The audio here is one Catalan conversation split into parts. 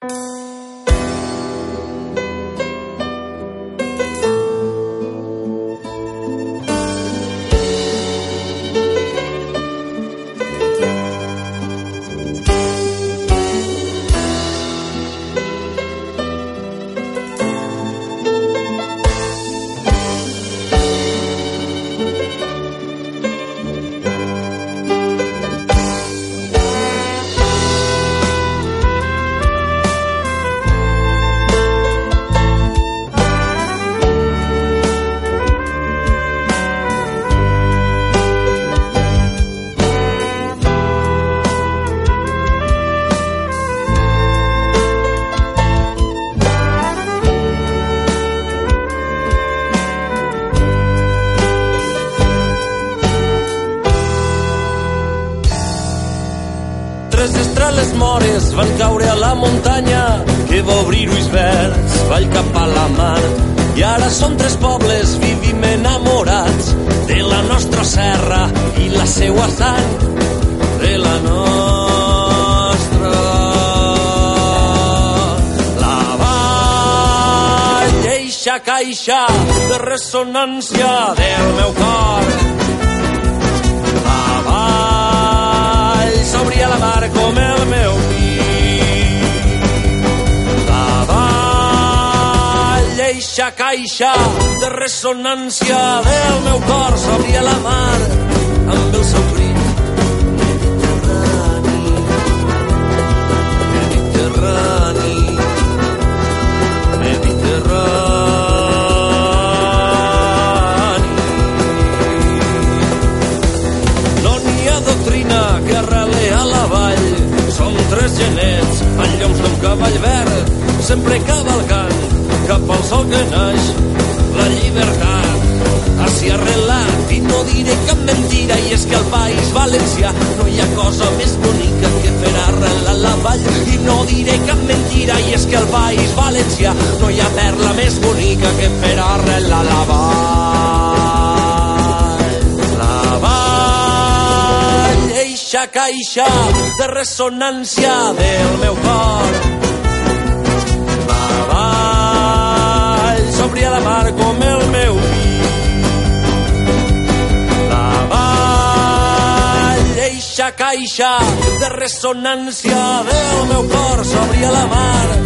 Tres mores van caure a la muntanya que va obrir ulls verds, vall cap a la mar. I ara som tres pobles, vivim enamorats de la nostra serra i la seua sang, de la nostra. La vall, eixa caixa de ressonància del meu cor. La vall s'obria la mar com el meu caixa de ressonància del meu cor s'obria la mar amb el seu crit. Mediterrani, Mediterrani, Mediterrani. No n'hi ha doctrina que arrele a la vall. Som tres genets en lloms d'un cavall verd, sempre cavalcant cap al sol que naix. La llibertat s'hi arrelat i no diré cap mentira i és que al País Valencià no hi ha cosa més bonica que fer arrelar la vall. I no diré cap mentira i és que al País Valencià no hi ha perla més bonica que fer arrelar la vall. La vall eixa caixa de ressonància del meu cor caixa de ressonància. Del meu cor s'obria la mar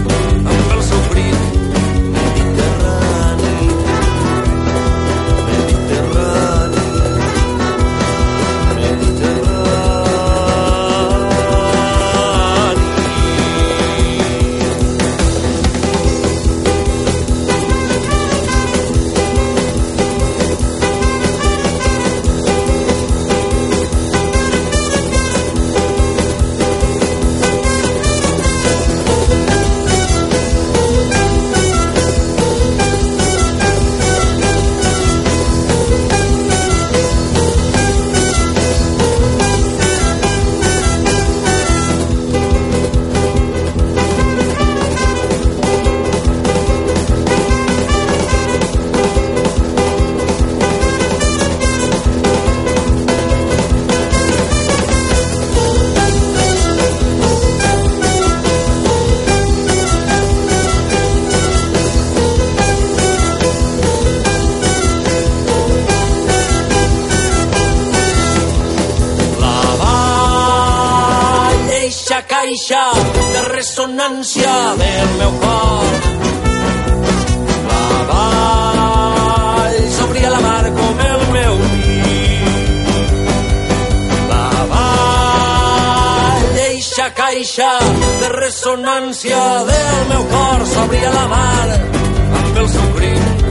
vall, eixa caixa de ressonància del meu cor. La vall s'obria la mar com el meu pit. La vall, eixa caixa de ressonància del meu cor s'obria la mar amb el seu crit.